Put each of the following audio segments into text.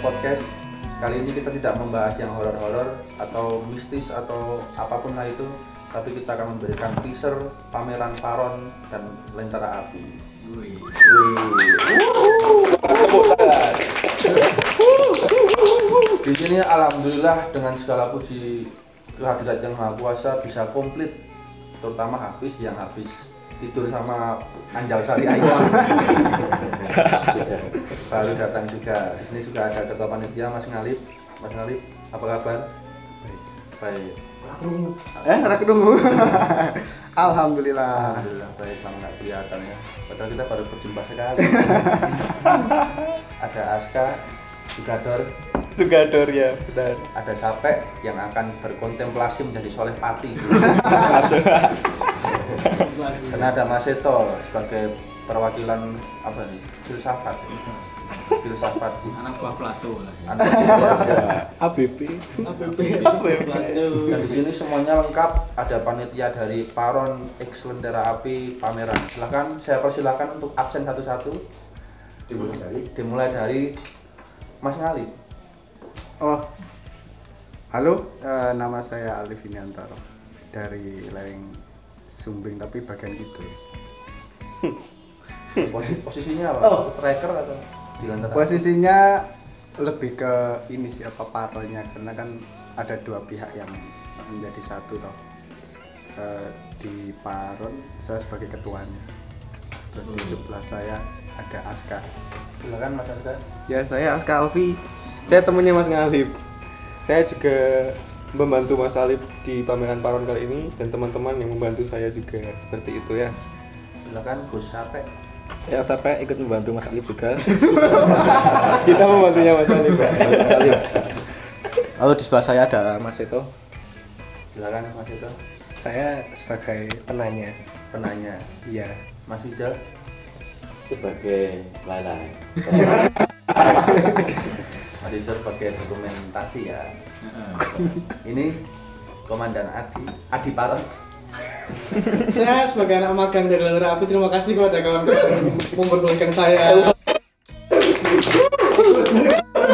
Podcast. Kali ini kita tidak membahas yang horor-horor atau mistis atau apa pun lah itu, tapi kita akan memberikan teaser pameran Paron dan Lentera Api. Wih. Di sini alhamdulillah dengan segala puji kehadirat yang maha kuasa bisa komplit terutama Hafiz yang habis tidur sama Anjal Sari Ayam baru datang juga. Di sini juga ada ketua panitia Mas Ngalip. Mas Ngalip apa kabar? Baik. Eh, ora ketemu. Alhamdulillah. Alhamdulillah baik. Lama nggak kelihatan ya. Padahal kita baru berjumpa sekali. Ada Aska Jugador. Jugador ya, benar. ada Sapek yang akan berkontemplasi menjadi soleh pati karena ada Mas Seto sebagai perwakilan apa nih filsafat. Filsafat. Anak buah Plato lah. Anak ya, ya. ABP. APP Plato dan di sini semuanya lengkap. Ada panitia dari Paron X Lentera Api pameran. Silahkan saya persilahkan untuk absen satu-satu. Dimulai dari? Dimulai dari Mas Ngali. Oh. Halo, eh, nama saya Alif Iniantaro dari Lereng Sumbing tapi bagian itu. Posi- posisinya apa Oh. striker atau di Lentera Api? Posisinya lebih ke ini sih apa paronya karena kan ada dua pihak yang menjadi satu toh. Eh, di Paron saya sebagai ketuanya. Terus di sebelah saya ada Aska. silakan Mas Aska Ya saya Aska Alfi, saya temennya Mas Ngalip. Saya juga membantu Mas Alip di pameran Paron kali ini dan teman-teman yang membantu saya juga seperti itu ya. silakan Gus Sapek Saya sampai ikut membantu Mas Alif juga. Kita membantunya Mas Alip. ya. Mas Alif. Lalu di sebelah saya ada Mas Seto. silakan Mas Seto Saya sebagai penanya. penanya Iya. Mas Wijal sebagai lalai Mas Wijal sebagai dokumentasi ya ini Komandan Adi Adi Paron saya sebagai anak magang dari Lentera Api terima kasih kepada kawan-kawan yang memperbolehkan saya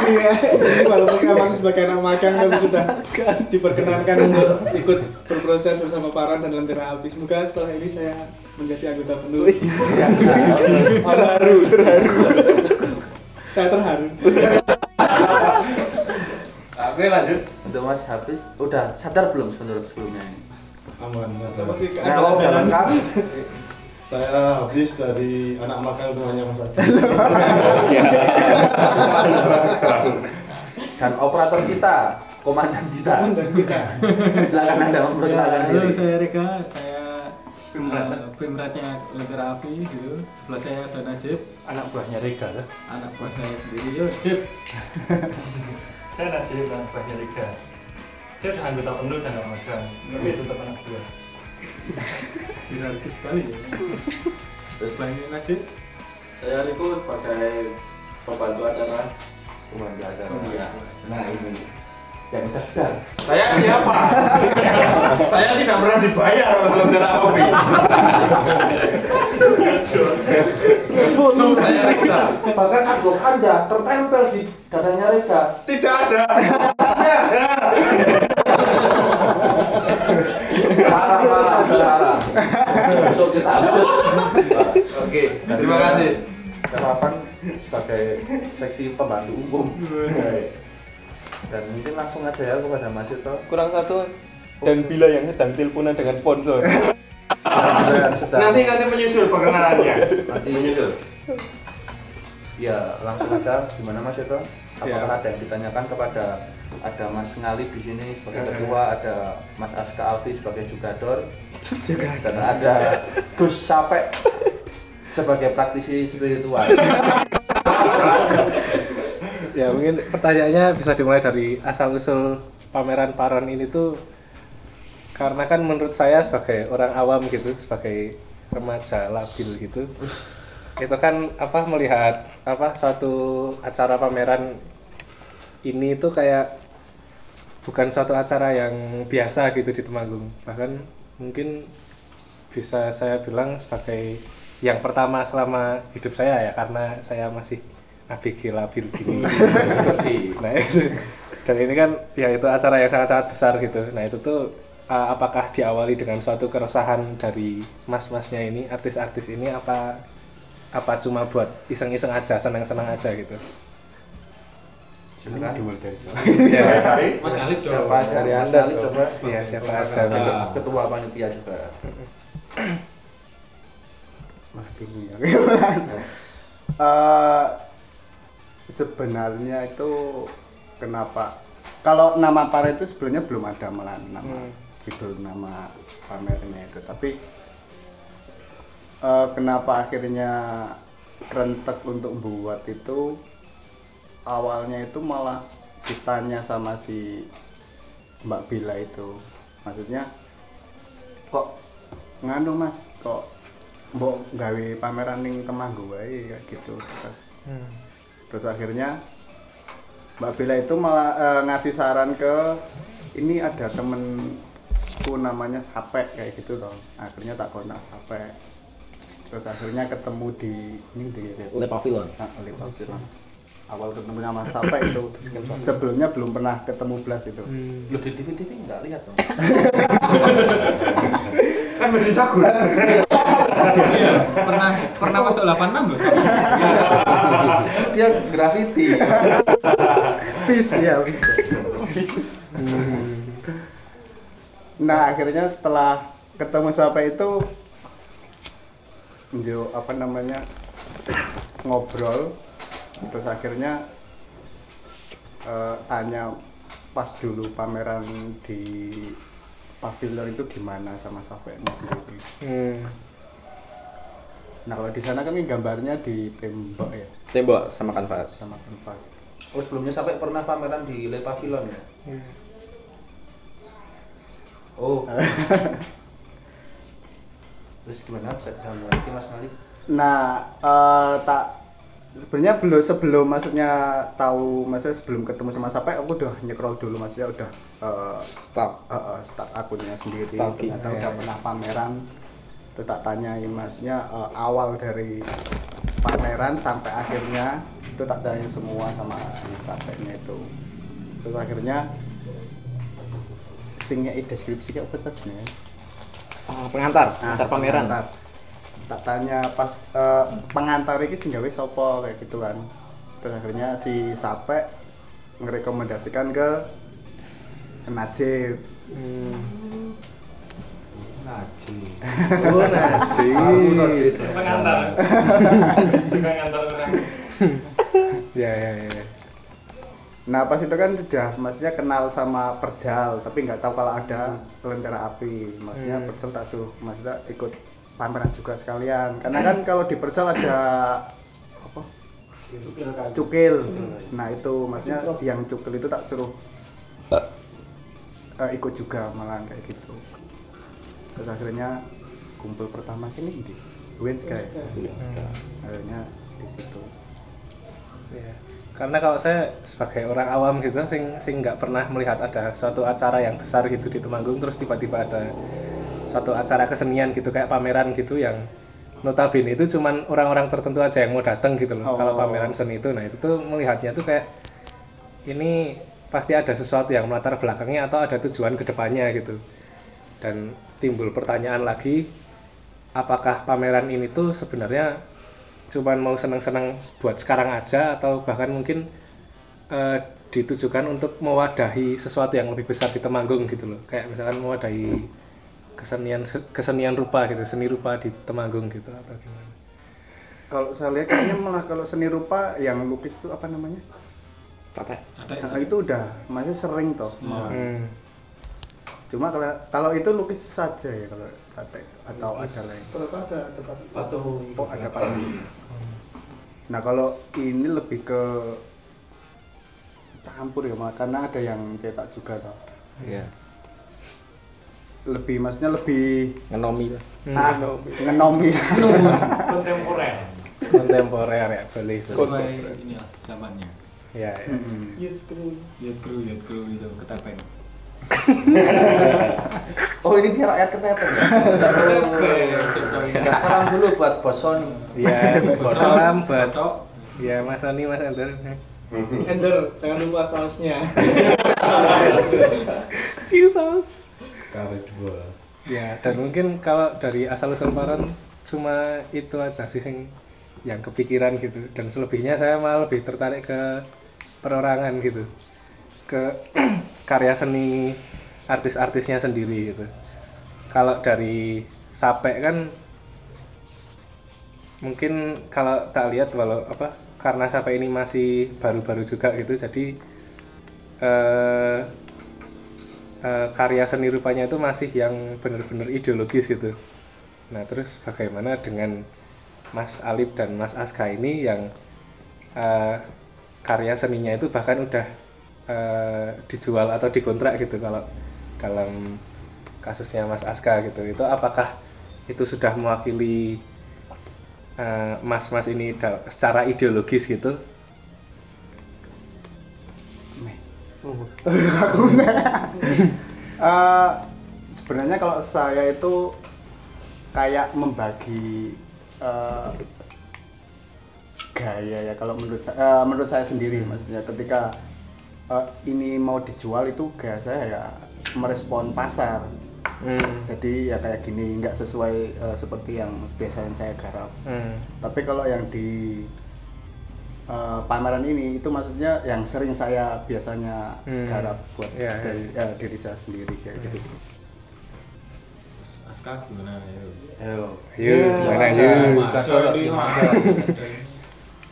Iya, walaupun saya masih sebagai anak magang tapi sudah diperkenankan untuk ikut berproses bersama Paran dan Lentera Api. Semoga setelah ini saya menjadi anggota penuh. terharu, terharu. saya terharu. Oke lanjut. Untuk Mas Hafiz udah sadar belum sebelum sebelumnya ini? Aman Masih nah kalau udah lengkap saya Hafiz dari anak makan temannya Mas Adi dan operator kita komandan kita. Silakan anda memperkenalkan Ya, halo, diri. saya Reka, saya uh, Pemratnya Lentera Api gitu. Sebelah saya ada Najib, anak buahnya Rega lah anak buah saya sendiri. Yo, Jib. saya Najib dan buahnya Liga saya udah anggota penuh dan gak magang tapi tetap anak buah Hierarkis sekali. Ya. Ini Najib. saya Riko sebagai pembantu acara. Komandan acara. Iya. nah ini yang sadar saya siapa? Saya tidak pernah dibayar oleh Lentera Api saya Rega bahkan artwork anda tertempel di dadanya Reka tidak ada. Parah parah parah. besok kita oke terima kasih. Kerapan sebagai seksi pembantu umum dan mungkin langsung aja ya kepada Mas Ito. Kurang satu dan bila yang sedang teleponan dengan sponsor. Sedang nanti nanti menyusul perkenalannya. Nanti. Menyusul. Ya langsung aja. Gimana Mas Ito? Apakah Ya. ada yang ditanyakan kepada ada Mas Ngalip di sini sebagai ketua ada Mas Aska Alfi sebagai jugador dan ada Gus Sapek sebagai praktisi spiritual ya mungkin pertanyaannya bisa dimulai dari asal usul pameran Paron ini tuh karena kan menurut saya sebagai orang awam gitu sebagai remaja labil gitu itu kan apa melihat apa suatu acara pameran ini tuh kayak bukan suatu acara yang biasa gitu di Temanggung. Bahkan mungkin bisa saya bilang sebagai yang pertama selama hidup saya ya karena saya masih ABG labil gini. nah itu dan ini kan ya itu acara yang sangat-sangat besar gitu. Nah itu tuh uh, apakah diawali dengan suatu keresahan dari mas-masnya ini, artis-artis ini apa apa cuma buat iseng-iseng aja, senang-senang aja gitu. Silakan. dimulai dari siapa ya, Mas Alif dong. Siapa aja? Dari Mas Anda Ali coba. Iya, siapa aja. Sebagai Ketua panitia juga. Wah, bingung ya. Eh, sebenarnya itu kenapa? Kalau nama para itu sebenarnya belum ada malah nama judul nama pamernya itu. Tapi eh, kenapa akhirnya kerentek untuk buat itu? Awalnya itu malah ditanya sama si Mbak Bila itu. Maksudnya kok nganu mas? Kok mbok gawe pameran ning Temanggung wae? Kayak gitu. Terus, terus akhirnya Mbak Bella itu malah eh, ngasih saran ke ini ada temenku namanya Sape kayak gitu loh akhirnya tak kontak Sape terus akhirnya ketemu di ini di Le Pavilion. Nah, oleh Pak Bilang. awal ketemu sama Sape itu sebelumnya belum pernah ketemu Blas itu Lu di TV-TV nggak lihat dong. Kan cagur. Iya, pernah pernah masuk 86 loh. Dia graffiti. Fis ya Fis. Nah akhirnya setelah ketemu siapa itu Jo apa namanya ngobrol terus akhirnya eh, tanya pas dulu pameran di pavilion itu gimana sama Safenya sendiri. Hmm. Nah kalau di sana kan ini gambarnya di tembok ya Tembok sama kanvas. sama kanvas. Oh sebelumnya sampai pernah pameran di Le Pavilion ya? Oh. Terus gimana bisa disambung lagi Mas Ngali? Nah, eh, tak sebenarnya belum sebelum maksudnya tahu maksudnya sebelum ketemu sama siapa aku udah nyekrol dulu maksudnya udah eh, Start. eh, eh, start akunnya sendiri Stalking, ternyata ya, udah ya. pernah pameran terus tak tanyain maksudnya eh, awal dari pameran sampai akhirnya itu tak tanya semua sama si sapenya itu. Terus akhirnya singnya deskripsi kayak apa tadi Ah, pengantar, Nah, pengantar pameran. pengantar. tak tanya pas eh, pengantar ini sih gawe sopo kayak gitu kan. Terus akhirnya si Sape merekomendasikan ke Najib Oh, Najib. Pengantar. Suka ngantar orang. Ya, ya, ya. nah pas itu kan sudah maksudnya kenal sama Perjal tapi nggak tahu kalau ada lentera api maksudnya Hmm. Perjal tak suruh maksudnya ikut pameran juga sekalian karena kan kalau di Perjal ada apa cukil nah itu maksudnya yang cukil itu tak suruh eh, ikut juga malah kayak gitu terus akhirnya kumpul pertama ini di Winska ya akhirnya di situ Ya. Karena kalau saya sebagai orang awam gitu, sing sing nggak pernah melihat ada suatu acara yang besar gitu di Temanggung, terus tiba-tiba ada suatu acara kesenian gitu kayak pameran gitu yang notabene itu cuman orang-orang tertentu aja yang mau datang gitu loh. Oh. Kalau pameran seni itu, nah itu tuh melihatnya tuh kayak ini pasti ada sesuatu yang melatar belakangnya atau ada tujuan ke depannya gitu. Dan timbul pertanyaan lagi, apakah pameran ini tuh sebenarnya cuman mau senang-senang buat sekarang aja atau bahkan mungkin eh, ditujukan untuk mewadahi sesuatu yang lebih besar di Temanggung gitu loh kayak misalkan mewadahi kesenian kesenian rupa gitu seni rupa di Temanggung gitu atau gimana kalau saya lihat kayaknya malah kalau seni rupa yang lukis itu apa namanya Tata. Nah, itu udah masih sering toh malah Hmm. Cuma kalau kalau itu lukis saja ya kalau sate atau ada lain Berapa ada ada Pak? Patung. oh ada patung nah kalau ini lebih ke campur ya Mak. karena ada yang cetak juga toh Iya. lebih maksudnya lebih Ngenomi lah. ah, ngenomi Kontemporer. kontemporer ya boleh sesuai ini lah zamannya. ya, ya. Mm-mm. Youth crew. Youth crew, youth crew itu ketepeng. oh ini dia rakyat ketepet. Ya salam dulu buat bos Sony. Ya salam buat ya Mas Sony Mas Ender Ender, jangan lupa sausnya. Cheers saus. Kali dua. ya dan mungkin kalau dari asal usul paran cuma itu aja sih yang yang kepikiran gitu. Dan selebihnya saya malah lebih tertarik ke perorangan gitu. Ke karya seni artis-artisnya sendiri gitu kalau dari Sape kan mungkin kalau tak lihat walau apa karena Sape ini masih baru-baru juga gitu jadi eh, eh, karya seni rupanya itu masih yang benar-benar ideologis gitu. Nah terus bagaimana dengan Mas Alip dan Mas Aska ini yang eh, karya seninya itu bahkan udah eh, dijual atau dikontrak gitu kalau dalam kasusnya Mas Aska gitu. Itu apakah itu sudah mewakili eh, mas-mas ini secara ideologis gitu? aku Eh, sebenarnya kalau saya itu kayak membagi eh, gaya ya kalau menurut saya eh, menurut saya sendiri maksudnya. Ketika eh, ini mau dijual itu gaya saya ya merespon pasar Hmm. jadi ya kayak gini nggak sesuai eh, seperti yang biasanya saya garap Hmm. tapi kalau yang di eh, pameran ini itu maksudnya yang sering saya biasanya Hmm. garap buat Ya, ya, dari- ya, diri saya sendiri kayak gitu sih. Aska gimana ya?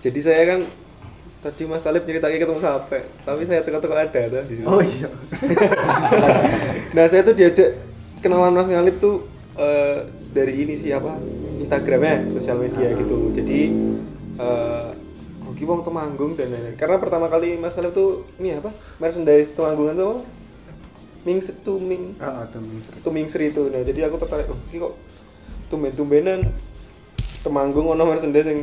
Saya kan tadi Mas Alif nyeritain ketemu Sape, tapi saya teka-teka ada tuh di sini. oh iya Nah saya tuh diajak kenalan Mas Alif tuh eh, dari ini sih apa Instagramnya, sosial media gitu. Jadi eh Hoki Wong Temanggung dan lain-lain. Karena pertama kali Mas Alif tuh ini apa merchandise Temanggungan tuh apa? Mas? Ming Tuming Ah, ah, temen sering. Tuming Sri itu. Nah jadi aku tertarik, oh ini kok tumben-tumbenan Temanggung ono merchandise yang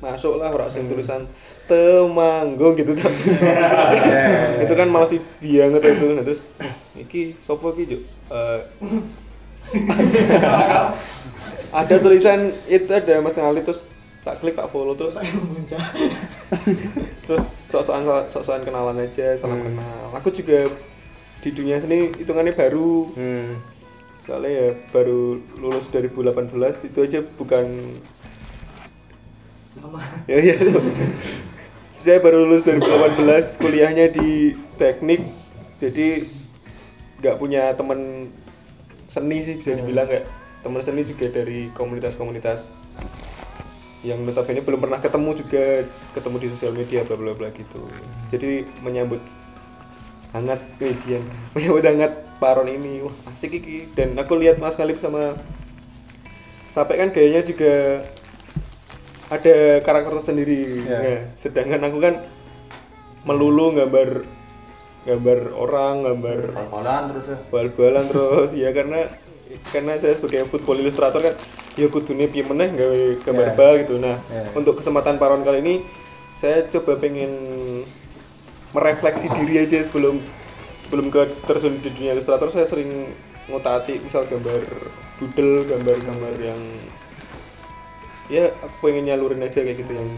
masuk lah orang sing tulisan Temanggung gitu tuh. itu kan malah sih banget itu nah terus iki sopo iki Juk? Eh, ada tulisan itu ada Mas Ngali terus tak klik tak follow terus terus sok-sokan sok-sokan kenalan aja salam Hmm. kenal aku juga di dunia seni hitungannya baru Hmm. soalnya ya baru lulus 2018 itu aja bukan ya ya tuh. saya baru lulus 2018 kuliahnya di teknik. Jadi nggak punya temen seni sih bisa dibilang kayak temen seni juga dari komunitas-komunitas yang notabene belum pernah ketemu juga ketemu di sosial media bla bla bla gitu. Jadi menyambut hangat kajian menyambut hangat paron ini. Wah asik iki. Dan aku lihat Mas Khalif sama sampai kan gayanya juga ada karakter sendiri Ya. Nah, sedangkan aku kan melulu gambar gambar orang gambar Bal-balan terus ya bal-balan terus ya karena karena saya sebagai football illustrator kan ya kudune piye meneh gawe gambar Ya. bal gitu nah Ya. untuk kesempatan paron kali ini saya coba pengen merefleksi diri aja sebelum sebelum ke terjun di dunia ilustrator saya sering ngutati misal gambar doodle gambar-gambar yang ya aku pengen nyalurin aja kayak gitu yang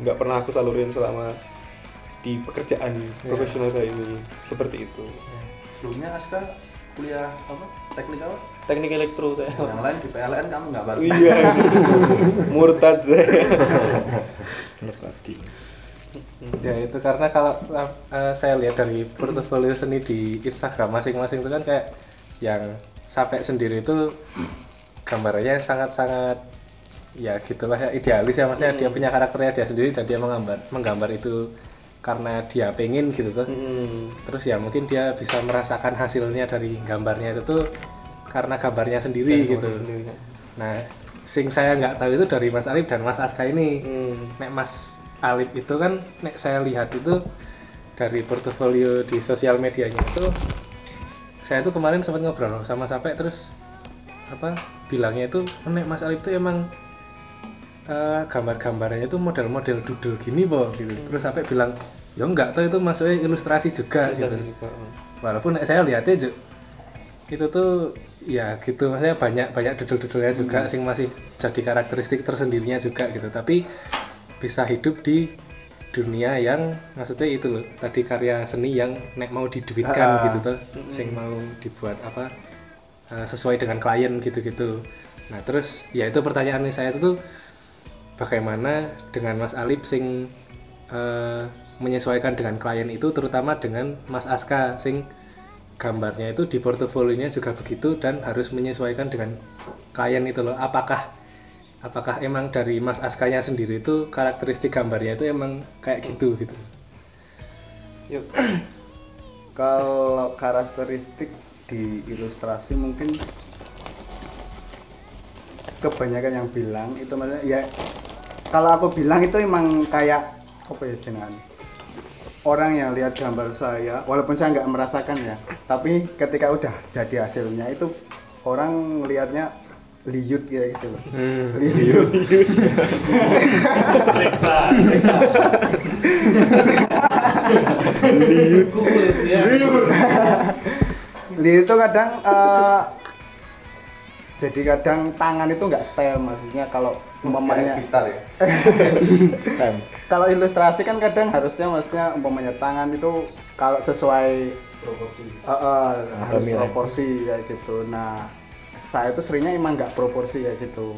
nggak pernah aku salurin selama di pekerjaan profesional saya ini seperti itu. Sebelumnya Aska kuliah apa? Teknik apa? Teknik elektro saya. Yang lain di PLN kamu nggak bahas? Iya. Murtad saya. Ya itu karena kalau eh, saya lihat dari portofolio seni di Instagram masing-masing itu kan kayak yang sampai sendiri itu gambarnya sangat-sangat ya gitulah ya. Idealis ya maksudnya dia punya karakternya dia sendiri dan dia menggambar menggambar itu karena dia pengen gitu tuh. Hmm. terus ya mungkin dia bisa merasakan hasilnya dari gambarnya itu tuh karena gambarnya sendiri gitu. nah sing saya nggak tahu itu dari Mas Alif dan Mas Aska ini. Hmm. nek Mas Alif itu kan nek saya lihat itu dari portofolio di sosial medianya itu saya tuh kemarin sempat ngobrol sama sampai terus apa bilangnya itu nek Mas Alif itu emang eh, gambar-gambarnya itu model-model doodle gini boh gitu. Terus sampai bilang ya enggak tuh itu masuknya ilustrasi juga Ilustrasi gitu. juga, walaupun nek saya lihatnya itu tuh ya gitu maksudnya banyak banyak dudul-dudulnya juga sing masih jadi karakteristik tersendirinya juga gitu. Tapi bisa hidup di dunia yang maksudnya itu loh tadi karya seni yang nek mau diduitkan Ah. gitu tuh sing mau dibuat apa eh, sesuai dengan klien gitu-gitu. Nah terus ya itu pertanyaan saya itu tuh bagaimana dengan Mas Alip sing eh, menyesuaikan dengan klien itu terutama dengan Mas Aska sing gambarnya itu di portofolionya juga begitu dan harus menyesuaikan dengan klien itu loh apakah apakah emang dari Mas Askanya sendiri itu karakteristik gambarnya itu emang kayak gitu gitu Yuk. Kalau karakteristik di ilustrasi mungkin kebanyakan yang bilang itu maksudnya ya kalau aku bilang itu emang kayak apa ya jenengan orang yang lihat gambar saya walaupun saya nggak merasakan ya tapi ketika udah jadi hasilnya itu orang lihatnya liut ya gitu loh. Liut. Periksa, periksa. liut itu kadang eh, jadi kadang tangan itu nggak style maksudnya kalau umpamanya Kayak gitar ya? Kalau ilustrasi kan kadang harusnya maksudnya umpamanya tangan itu kalau sesuai proporsi. Eh, eh, harus lah. proporsi kayak gitu. Nah saya itu seringnya emang nggak proporsi kayak gitu.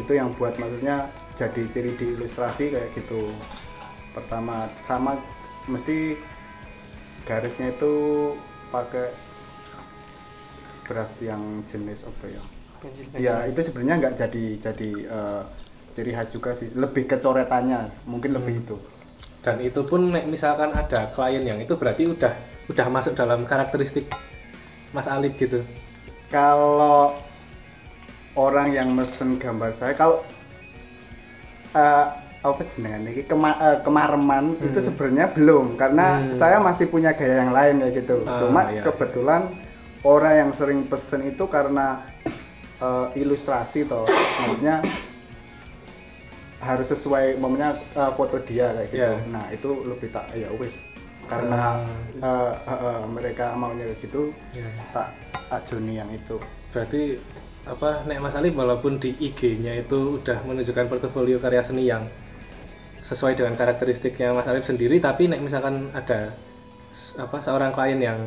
Itu yang buat maksudnya jadi ciri di ilustrasi kayak gitu. Pertama sama mesti garisnya itu pakai beras yang jenis apa ya? Ya itu sebenarnya nggak jadi jadi eh, ciri khas juga sih. Lebih kecoretannya mungkin lebih itu. Dan itu pun nek misalkan ada klien yang itu berarti udah udah masuk dalam karakteristik Mas Alip gitu. Kalau orang yang mesen gambar saya kalau eh, apa jenengan ini? Kema eh, kemareman itu sebenarnya belum. Karena saya masih punya gaya yang lain ya gitu. Ah, cuma iya, kebetulan orang yang sering pesen itu karena eh, ilustrasi toh maksudnya harus sesuai momennya foto dia kayak gitu Iya. nah itu lebih tak ya wis karena eh, eh, eh, mereka maunya gitu Iya. tak ajoni yang itu berarti apa nek Mas Alip walaupun di IG-nya itu udah menunjukkan portofolio karya seni yang sesuai dengan karakteristiknya Mas Alip sendiri tapi nek misalkan ada apa seorang klien yang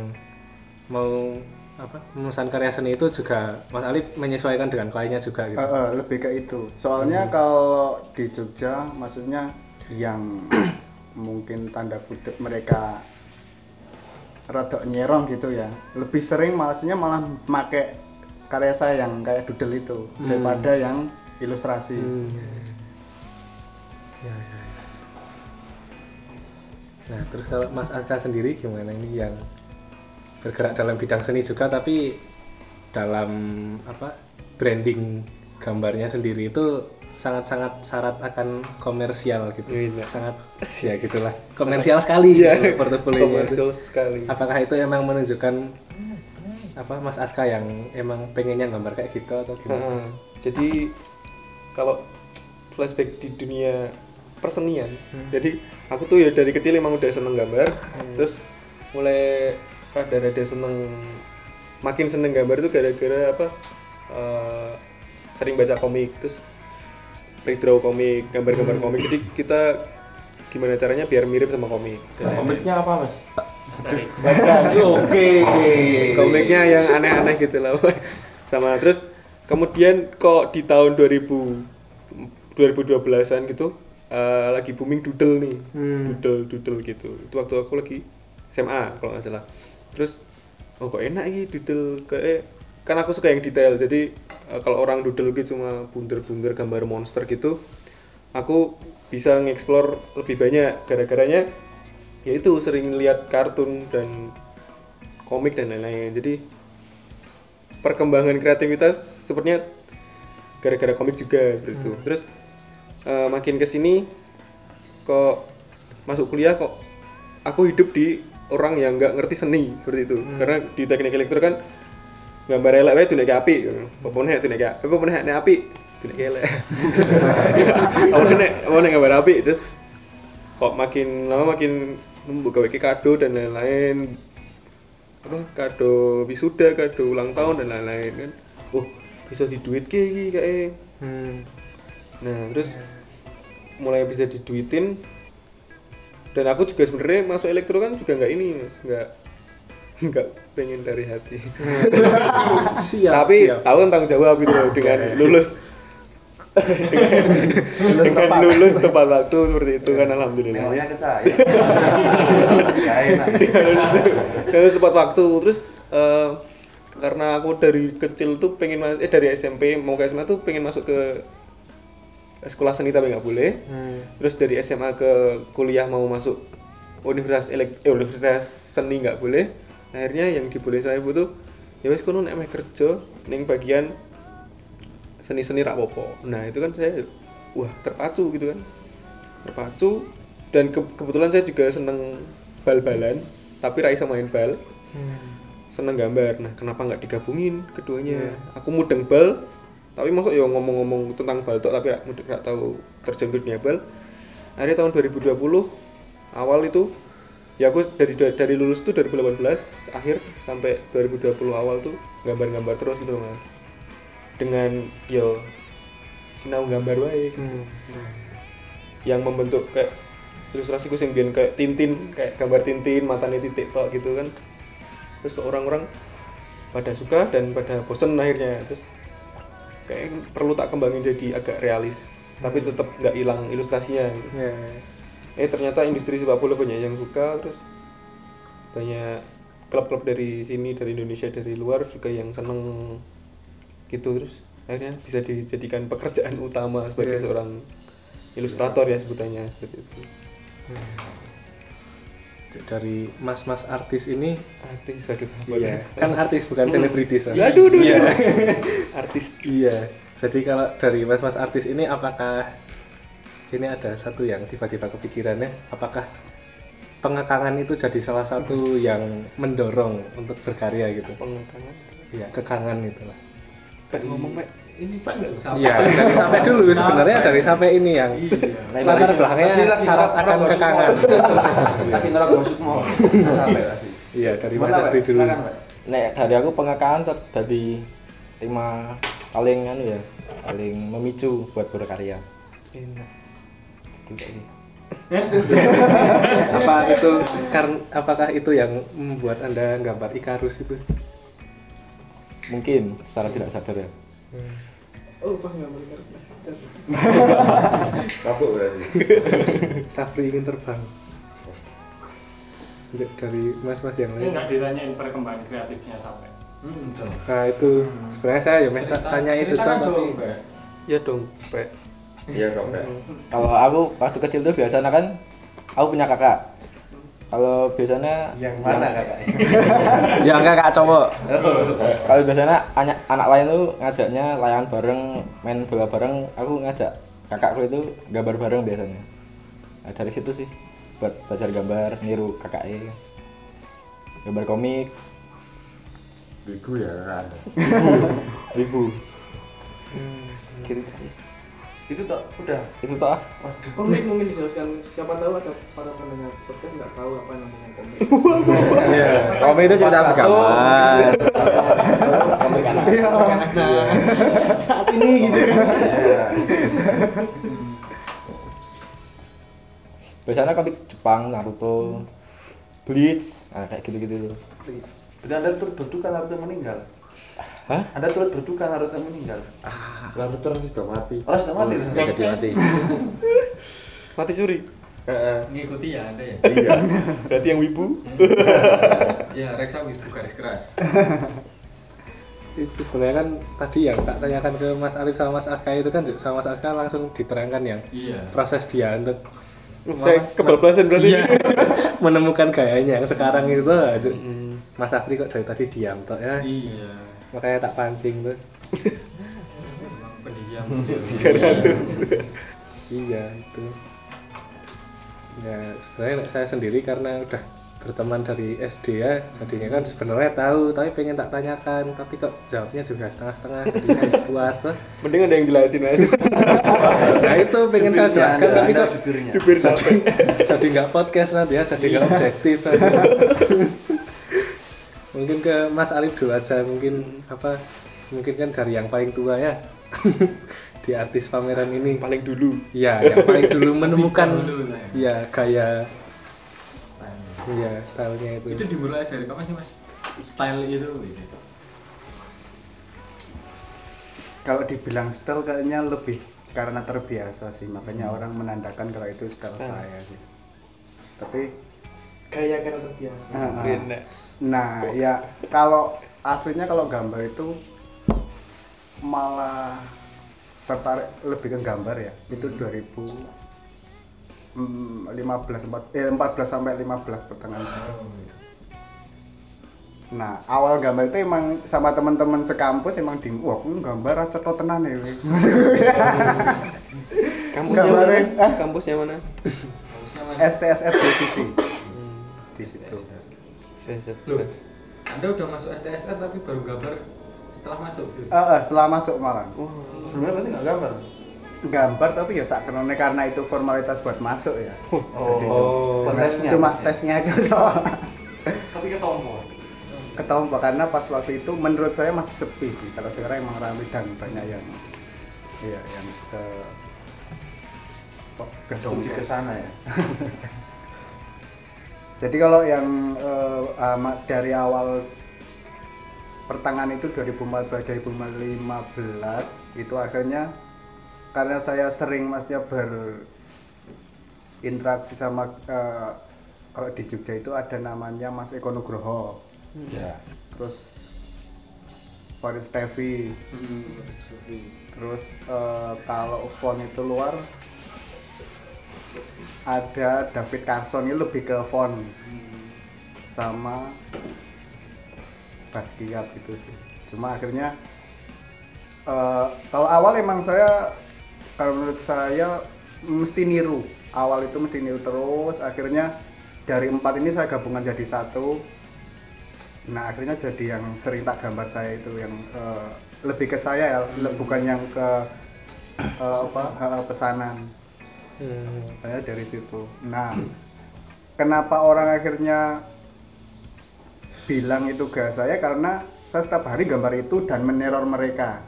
mau apa memesan karya seni itu juga Mas Alip menyesuaikan dengan kliennya juga gitu Eh, eh, lebih ke itu. Soalnya kalau di Jogja, maksudnya yang mungkin tanda kutip mereka rada nyerong gitu ya. Lebih sering maksudnya malah make karya saya yang kayak doodle itu daripada yang ilustrasi. Ya, ya, ya. Nah, terus kalau Mas Aska sendiri gimana ini yang bergerak dalam bidang seni juga tapi dalam apa branding gambarnya sendiri itu sangat-sangat syarat akan komersial gitu. Iya. Sangat ya gitulah. Komersial sekali Iya, gitu portofolionya itu. komersial sekali Apakah itu emang menunjukkan apa Mas Aska yang emang pengennya gambar kayak gitu atau gimana? Heeh. jadi kalau flashback di dunia persenian jadi aku tuh ya dari kecil emang udah seneng gambar terus mulai rada-rada seneng makin seneng gambar tuh gara-gara apa eh, sering baca komik terus redraw komik gambar-gambar komik jadi kita gimana caranya biar mirip sama komik Dan Komiknya apa mas? Oke. Komiknya yang aneh-aneh gitu lah. Sama terus kemudian kok di tahun 2000 2012-an gitu eh, lagi booming doodle nih. Doodle doodle gitu. Itu waktu aku lagi SMA kalau nggak salah. Terus oh kok enak ini doodle kayak kan aku suka yang detail. Jadi eh, kalau orang doodle gitu cuma bunder-bunder gambar monster gitu, aku bisa ngeksplor lebih banyak. Gara-garanya ya itu sering lihat kartun dan komik dan lain-lain. Jadi perkembangan kreativitas sepertinya gara-gara komik juga seperti itu terus eh, makin ke sini kok masuk kuliah kok aku hidup di orang yang nggak ngerti seni seperti itu. Karena di teknik elektro kan gambar elek wae tunek api. Apa meneh tunek apa meneh nek api? Tunek elek. Apa nek apa nek gambar api? Terus kok makin lama makin membuka gawe kado dan lain-lain. Apa? Kado wisuda kado ulang tahun dan lain-lain kan. Oh bisa diduit ki kayak Hmm. nah terus mulai bisa diduitin dan aku juga sebenarnya masuk elektro kan juga nggak ini mas nggak nggak pengen dari hati Siap, tapi siap. tahu kan tanggung jawab gitu loh dengan lulus Lulus dengan tepat. lulus tepat waktu seperti itu kan alhamdulillah Nengoknya ke saya. Enak. dan tepat waktu terus eh, karena aku dari kecil tuh pengen eh dari SMP mau ke SMA tuh pengen masuk ke sekolah seni tapi nggak boleh. Hmm. terus dari SMA ke kuliah mau masuk universitas elek eh, universitas seni nggak boleh. Akhirnya yang dibolehin saya itu ya wes kono nek kerja ning bagian seni-seni rak popo nah itu kan saya wah terpacu gitu kan. Terpacu dan ke- kebetulan saya juga seneng bal-balan tapi ra iso main bal. Seneng gambar. Nah kenapa nggak digabungin keduanya? Aku mudeng bal tapi masuk ya ngomong-ngomong tentang bal tok tapi mudeng nggak tahu terjun ke dunia bal akhirnya tahun 2020 awal itu ya aku dari dari lulus tuh 2018 akhir sampai 2020 awal tuh gambar-gambar terus gitu mas. Dengan yo sinau gambar baik yang membentuk kayak ilustrasiku sing biyen kayak tintin kayak gambar tintin matanya titik tok gitu kan. Terus kok orang-orang pada suka dan pada bosen akhirnya terus kayak perlu tak kembangin jadi agak realis tapi tetap nggak hilang ilustrasinya gitu. Ya. eh ternyata industri sepak bola banyak yang suka terus banyak klub-klub dari sini dari Indonesia dari luar juga yang seneng gitu terus akhirnya bisa dijadikan pekerjaan utama sebagai Iya. seorang ilustrator ya sebutannya seperti itu Dari mas-mas artis ini artis aduh Iya, kan artis bukan selebritis. Mas. Ya, aduh, aduh, Iya. artis Iya. Jadi kalau dari mas-mas artis ini apakah ini ada satu yang tiba-tiba kepikirannya apakah pengekangan itu jadi salah satu yang mendorong untuk berkarya gitu? pengekangan Iya, kekangan itu lah. kayak ngomong Pak. Ini pak nggak usah Iya, dari sampai dulu sebenarnya dari sampai ini yang Iya. latar belakangnya lagi syarat akan kekangan. Lagi ngerok gosip mau. Sampai. Iya, dari mana dari dulu? Nek dari aku pengekangan dari tema paling anu ya, paling memicu buat berkarya. enak Itu sih. Apa itu karena apakah itu yang membuat Anda gambar Ikarus itu? Mungkin secara tidak sadar ya. Oh, pas nggak boleh harus Kapuk berarti. Safri ingin terbang. Dari- Dari mas-mas yang Ini lain. nggak ditanyain perkembangan kreatifnya sampai. Hmm, dong. Nah itu sebenarnya saya ya Cerita- tanya itu dong, tapi Pak. ya dong Pak. Iya, Kak. Pak. Kalau aku waktu kecil tuh biasanya kan aku punya kakak. Kalau biasanya Yang mana kakaknya? yang kakak cowok. Kalau biasanya anak anak lain tuh ngajaknya layangan bareng, main bola bareng, aku ngajak kakakku itu gambar bareng biasanya. Nah, dari situ sih buat belajar gambar, niru kakaknya. Gambar komik, Bigu ya kakak. ribu. Gitu. Itu toh udah. Itu toh ah. Komik mungkin dijelaskan siapa tahu ada para pendengar podcast nggak tahu apa namanya komik. Iya. Komik itu cerita bergambar. Komik anak. Iya. Saat ini gitu kan. Iya. Biasanya komik Jepang, Naruto, Bleach, nah, kayak gitu-gitu. Jadi Anda turut berduka Naruto meninggal. Hah? Anda turut berduka Naruto meninggal. Lalu terus sudah mati. Orang sudah mati. Nggak jadi mati. Mati suri. Ngikuti ya Anda ya. Iya. Berarti yang wibu. Ya, Reksa Wibu garis keras. itu sebenarnya kan tadi yang tak tanyakan ke Mas Arif sama Mas Aska itu kan sama Mas Aska langsung diterangkan yang Iya. proses dia untuk Saya kebablasan berarti. Iya. menemukan gayanya yang sekarang itu aja. Mas Afri kok dari tadi diam toh ya Iya. Makanya tak pancing tuh pendiam. iya itu ya sebenarnya saya sendiri karena udah berteman dari SD ya jadinya kan sebenarnya tahu tapi pengen tak tanyakan tapi kok jawabnya juga setengah-setengah jadi puas tuh Mending ada yang jelasin Mas. nah itu pengen saya jelaskan tapi kok jubirnya. Jubir jadi nggak podcast nanti ya jadi nggak objektif nanti. Mungkin ke Mas Alif dulu aja mungkin apa mungkin kan dari yang paling tua ya di artis pameran ini. Paling dulu. Ya yang paling dulu menemukan dahulu lah ya gaya ya stylenya itu, itu dimulai dari kapan sih mas? Style itu gitu. Kalau dibilang style kayaknya lebih karena terbiasa sih makanya orang menandakan kalau itu style Style. saya sih. Tapi Gaya karena terbiasa. Ah, ah. Nah ya kalau aslinya kalau gambar itu malah tertarik lebih ke gambar ya. Itu 2015 empat- eh, 14 sampai 15 pertengahan. Nah, awal gambar itu emang sama teman-teman sekampus emang di wah, aku gambar aja to tenan ya. wis." kampusnya mana? Kampusnya mana? STSR divisi. Di situ. Loh. anda udah masuk STSR tapi baru gambar setelah masuk gitu Eh, eh, setelah masuk malah. Sebelumnya berarti nggak gambar? Gambar tapi ya sak kenone karena itu formalitas buat masuk ya. Jadi Oh. cuma- Tesnya, cuma tesnya. tesnya aja. Tapi ketompo. Ketahuan karena pas waktu itu menurut saya masih sepi sih. Kalau sekarang emang ramai dan banyak yang iya yang ke gedung Studi ke sana ya. Jadi kalau yang eh, ama- dari awal pertengahan itu 2014 2015 itu akhirnya karena saya sering maksudnya berinteraksi sama eh, kalau di Jogja itu ada namanya Mas Eko Nugroho. Ya. Terus Faris Tevi terus eh, kalau font itu luar ada David Carson ini lebih ke font. Sama Basquiat gitu sih. Cuma akhirnya eh, kalau awal emang saya kalau menurut saya mesti niru. Awal itu mesti niru terus akhirnya dari empat ini saya gabungan jadi satu. Nah akhirnya jadi yang sering tak gambar saya itu yang eh, lebih ke saya ya le- bukan yang ke eh, apa pesanan Hmm. saya dari situ. Nah kenapa orang akhirnya bilang itu gak saya? Karena saya setiap hari gambar itu dan meneror mereka.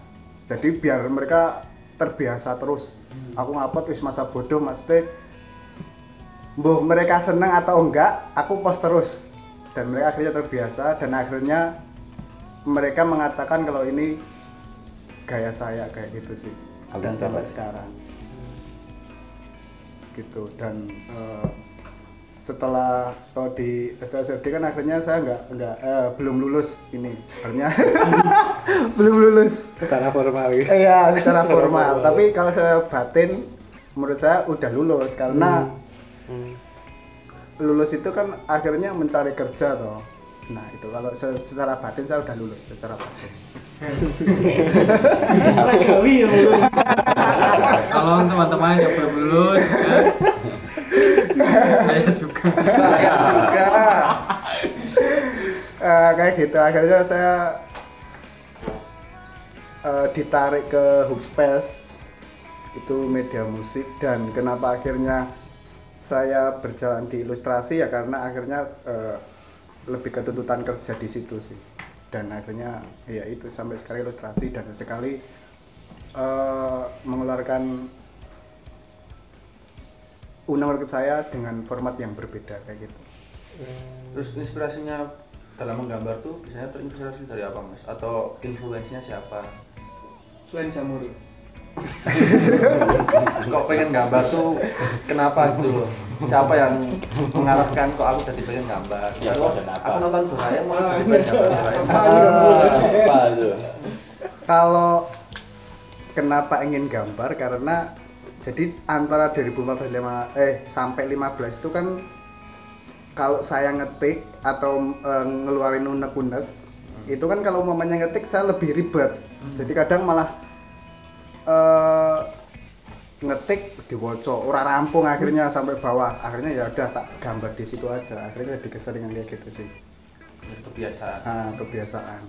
Jadi biar mereka terbiasa terus. Aku ngupload wis masa bodoh maksudnya Mbah mereka seneng atau enggak aku post terus. Dan mereka akhirnya terbiasa dan akhirnya mereka mengatakan kalau ini gaya saya kayak gitu sih. Dan sampai sekarang gitu. Dan eh, setelah kalau di STSD kan akhirnya saya nggak nggak eh, belum lulus ini. Akhirnya belum lulus. Secara formal gitu. iya secara formal. tapi kalau saya batin menurut saya udah lulus karena lulus itu kan akhirnya mencari kerja toh. Nah itu kalau se- secara batin saya udah lulus secara batin Ya kalau teman-teman yang belum lulus kan saya juga. Saya juga. Eh, kayak gitu. Akhirnya saya eh, ditarik ke Hookspace itu media musik. Dan kenapa akhirnya saya berjalan di ilustrasi? Ya karena akhirnya eh, lebih ke tuntutan kerja di situ sih. Dan akhirnya ya itu sampai sekarang ilustrasi. Dan sekali eh, mengeluarkan undang work saya dengan format yang berbeda kayak gitu Terus inspirasinya dalam menggambar tuh biasanya terinspirasi dari apa mas? Atau influensinya siapa? Selain jamur. kok pengen gambar tuh kenapa gitu loh? Siapa yang mengarahkan kok aku jadi pengen gambar? Ya, aku, aku nonton Doraemon jadi pengen gambar Doraemon. Apa itu? kalau kenapa ingin gambar karena jadi antara 2014 lima- eh sampai 15 itu kan kalau saya ngetik atau eh, ngeluarin unek-unek itu kan kalau mamanya ngetik saya lebih ribet. Jadi kadang malah eh ngetik diwoco ora rampung akhirnya sampai bawah. Akhirnya ya udah tak gambar di situ aja. Akhirnya jadi keseringan kayak gitu sih. Kebiasaan. ah, kebiasaan